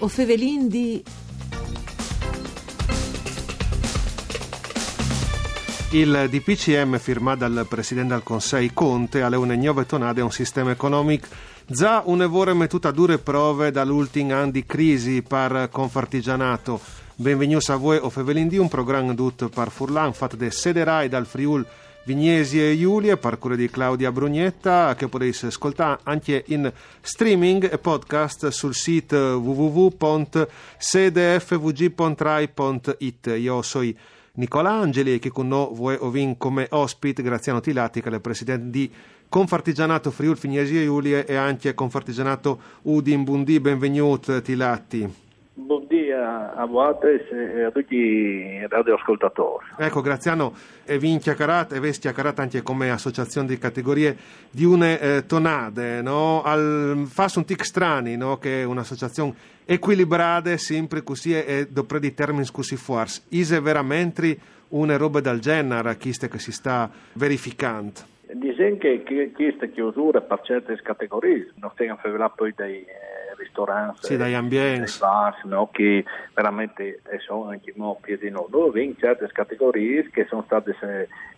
O fevelin di... Il DPCM firmato dal Presidente del Consiglio Conte alle une nuove tonade un sistema economico già un'evore mettuta dure prove dall'ultimo anno di crisi per Confartigianato. Benvenuti a voi o Fevelin di un programma tutto per Furlan fatto da Sederai dal Friul Vignesi e Giulia, parkour di Claudia Brugnetta, che potete ascoltare anche in streaming e podcast sul sito www.cdfvg.rai.it. Io sono Nicola Angeli e che con noi vuoi ovin come ospite Graziano Tilati, che è il presidente di Confartigianato Friul Vignesi e Giulia e anche Confartigianato Udin Bundi. Benvenuto Tilati. Buongiorno a voi e a tutti i radioascoltatori. Ecco, Graziano, vi chiacchierate e vi chiacchierate anche come associazione di categorie di une eh, tonade, no? Al, fa un tic strani, no? Che è un'associazione equilibrata, sempre così e dopo di termini così forti. Ise veramente una roba del genere, queste che si sta verificando? Dicono che queste chiusure per certe categorie non stiano a poi dei ristoranti, sì, dagli ambienti, bar, no? che veramente sono anche mo piedi no. Dove in certe categorie che sono state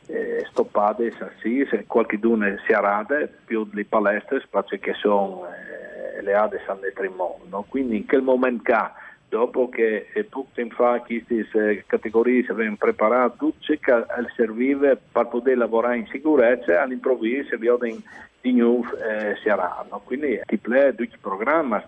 eh, stoppate, sì, qualche dune si arade, più le palestre, perché sono eh, le ade al detrimondo. Quindi in quel momento che dopo che eh, poco tempo fa queste eh, categorie si avevano preparato tutto che serviva per poter lavorare in sicurezza, all'improvviso si avevano di nuovo eh, si erano. Quindi ti play tutti i programmi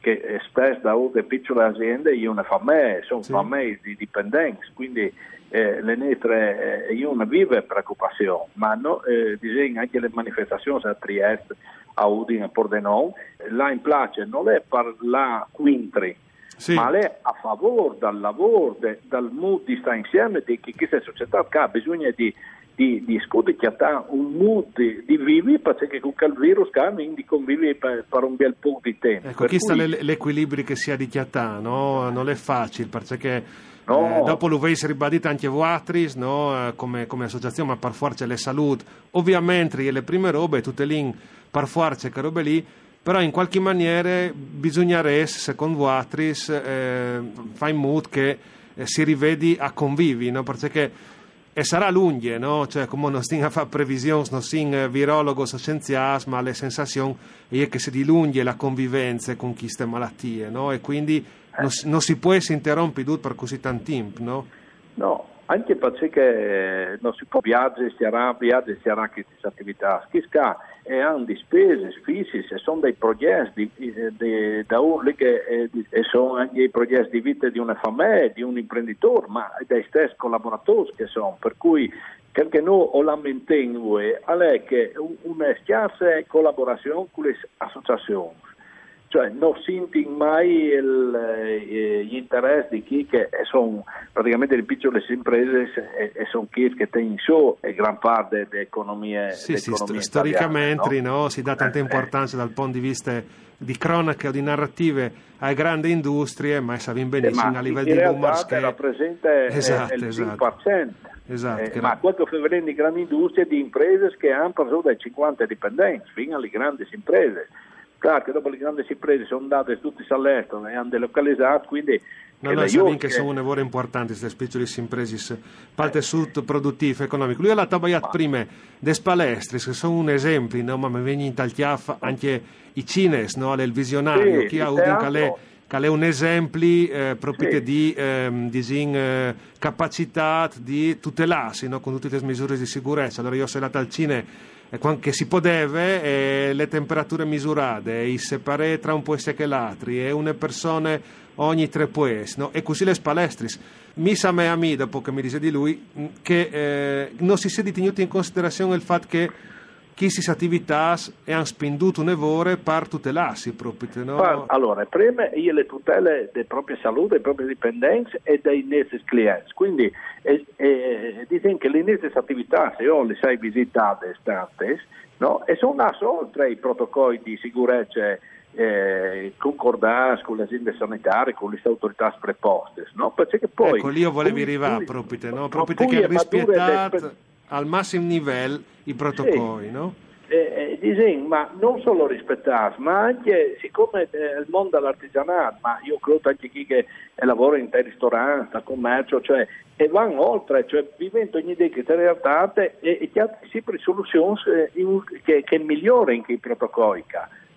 che spesso da una piccole aziende io ne fa me, sono sì. famiglie di dipendenti, quindi eh, le nostre, eh, io non vivo preoccupazione, ma no, eh, disegno anche le manifestazioni a Trieste, a Udine, a Pordenone, là in place non è per la quintri, sì. ma è a favore del lavoro, de, del mood di stare insieme, di che questa società ha bisogno di di, di ha un mood di, vivi perché con il virus quindi convivi per, per, un bel po' di tempo. Ecco, qui sta cui... l'equilibrio che si ha di chiatà, no? non è facile perché no. eh, dopo lo veis ribadito anche voi no? come, come, associazione, ma per forza le salute, ovviamente le prime robe, tutte lì per forza che robe lì, però in qualche maniera bisognerebbe, secondo voi, eh, fare in mood che eh, si rivedi a convivi, no? perché e sarà lunga, no? Cioè, come non stiamo a fare previsioni, non siamo virologi o scienziati, ma le sensazioni è che si dilunghi la convivenza con queste malattie, no? E quindi non, non si può si interrompere tutto per così tanto tempo, no? No, anche perché non si può viaggiare, si arrabbia, si arrabbia queste attività. Chi scà e hanno di spese fisse, sono dei progetti di, di, da che e, e sono anche i progetti di vita di una famiglia, di un imprenditore, ma dei stessi collaboratori che sono, per cui quel che noi o lamentiamo è che una scarsa collaborazione con le associazioni cioè non senti mai il, eh, gli interessi di chi che sono praticamente le piccole imprese e, e sono chi che tengono su e gran parte dell'economia sì, sì, st- storicamente no? No? si dà tanta eh, importanza eh. dal punto di vista di cronache o di narrative alle grandi industrie ma sappiamo benissimo eh, a livello di boomers che rappresenta esatto, il 5% esatto. Esatto, eh, ma quello che fa di grandi industrie di imprese che hanno dai 50 dipendenti fino alle grandi imprese Claro che dopo le grandi imprese sono andate tutte all'estero e hanno delocalizzato, quindi... No, noi sappiamo che sono lavori importanti queste piccole imprese per il tessuto produttivo economico. Lui ha tagliato prima delle palestre, che sono un esempio, no? ma mi viene in tagliato anche i cines, no? il visionario, sì, chi ha avuto che è un esempio eh, proprio sì. di, eh, di eh, capacità di tutelarsi no? con tutte le misure di sicurezza. Allora io sono andato al cinema che si poteva, eh, le temperature misurate, i separati tra un paese e l'altro, e una persona ogni tre paesi, no? e così le palestre. Mi sa me a me, dopo che mi dice di lui, che eh, non si sia tenuto in considerazione il fatto che queste attività hanno spenduto un'evore per tutelarsi proprio. No? Allora, prima io le tutele delle proprie salute, dei propri dipendenti e dei nostri clienti. Quindi eh, eh, dicono che le nostre attività, se io le sai visitate state, no? e sono oltre i protocolli di sicurezza eh, concordare con le aziende sanitarie, con le autorità preposte. No? Perché poi, ecco, lì io volevo arrivare proprio, no? proprio che rispettato al massimo livello i protocolli, sì. no? Eh, e disegno, ma non solo rispettare, ma anche siccome eh, il mondo dell'artigianato, ma io credo anche chi che lavora in ristoranti, commercio, cioè, e vanno oltre, cioè vivendo ogni idea che te realtà e, e chiaro sempre soluzioni eh, che, che migliorano i protocolli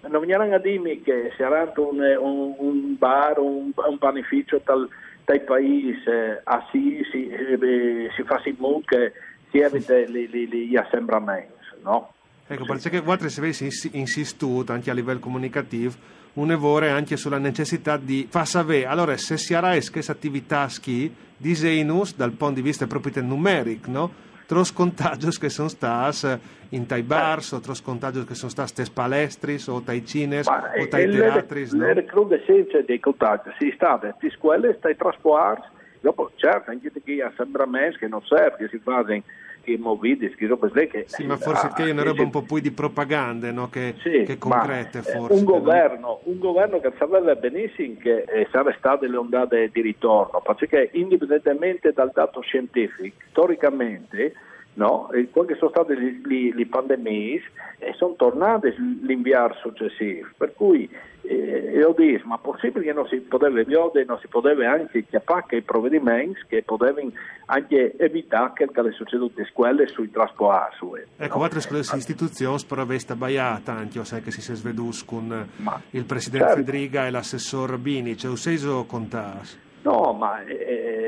non veniranno a dirmi che sarà un, un, un bar, un, un panificio tal, dai paesi eh, ah, sì, si, eh, si fa in modo che si evita gli assembramenti, no? Ecco, sì. perché voi avete insistito anche a livello comunicativo un evore anche sulla necessità di far sapere, allora se si harà queste attività ski, diseinus dal punto di vista proprio numerico, no? tros contagios che sono stati in tai bars, o tros contagios che sono stati stes palestris, o tai cines, Ma, o tai teatris. Le, no? le dei contagi si state, ti squelle, stai trasporti, dopo certo, anche chi ha assembramenti che non serve, che si fanno che movidi, che roba che... Sì, ma forse ah, che è una roba un po' più di propaganda, no? che, sì, che concrete forse. Un governo, no? un governo, che sapeva benissimo che eh, sarebbero state le ondate di ritorno, perché indipendentemente dal dato scientifico, storicamente no? E quelli che sono state le pandemie e sono tornate l'inviare successivo. Per cui eh, io dico, ma è possibile che non si poteva vedere, non si poteva anche chiappare i provvedimenti che potevano anche evitare che le succedute scuole sui trasporti. Ecco, no? altre istituzioni però avete sbagliato anche, io sai che si è sveduto con ma, il presidente certo. Federica e l'assessor Bini, cioè, useso contas. No, ma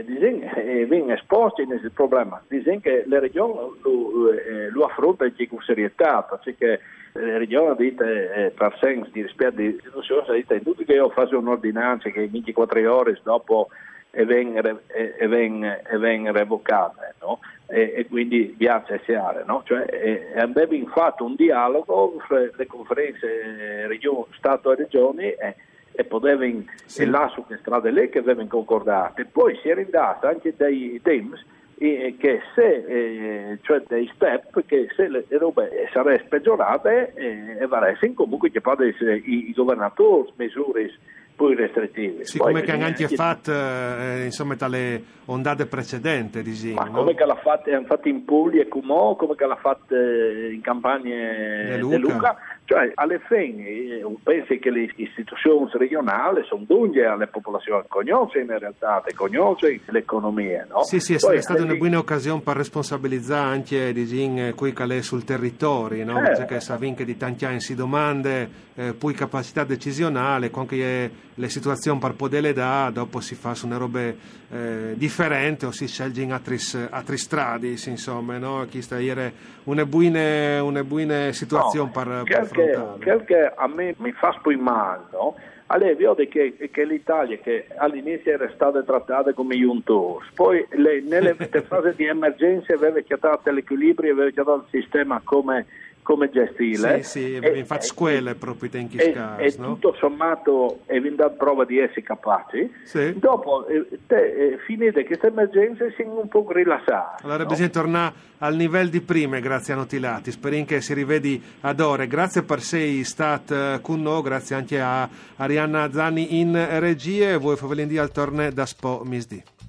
eh, eh, vengono esposti nel problema. Dicono che le regioni lo, eh, lo affrontano con serietà, perché le regioni dite eh, per senso di rispetto di istituzioni, dite in tutti che io faccio un'ordinanza che 24 ore dopo e venga, e venga, e venga revocata, no? e, e, quindi piace essere, no? cioè, eh, abbiamo fatto un dialogo fra le conferenze region, Stato e Regioni e e potevano sì. là su quelle strade lì che avevano concordato. Poi si è rindato anche dei teams eh, che se, eh, cioè dei step che se le robe sarebbero peggiorate eh, e varessero comunque che essere i, i governatori misure poi restrittive. Sì, Poi, come che hanno anche fatto eh, insomma dalle ondate precedenti, diciamo. Ma come che l'ha fatto, fatto in Puglia e Cumò, come che l'ha fatto in campagne De Luca. De Luca cioè, alle fine, eh, penso che le istituzioni regionali sono dunque alle popolazioni, conoscono in realtà, conoscono l'economia. No? Sì, sì, è stata una buona occasione per responsabilizzare anche diciamo, qui che è sul territorio, no? Eh. perché sa che di tanti anni si domande, eh, poi capacità decisionale, con che le situazioni per poterle dare, dopo si fa su una roba eh, differente o si sceglie in altri strade, insomma, no? Chi sta a dire una buona, una buona situazione no, per, per quel che a me mi fa poi male, no? Allora, vede che, che, l'Italia, che all'inizio era stata trattata come un tour, poi le, nelle fasi di emergenza aveva chiamato l'equilibrio, aveva chiamato il sistema come come gestire. Sì, sì, e, infatti quelle proprio in e, caso, e no? tutto sommato è dato prova di essere capaci. Sì. Dopo eh, te, eh, finite queste emergenze si un po' rilassati. Allora no? bisogna tornare al livello di prima grazie a Notilati. Speriamo che si rivedi ad ore. Grazie per sei stat eh, con noi, grazie anche a Arianna Zani in regie. Voi favelindi al torneo da Spo Misdi.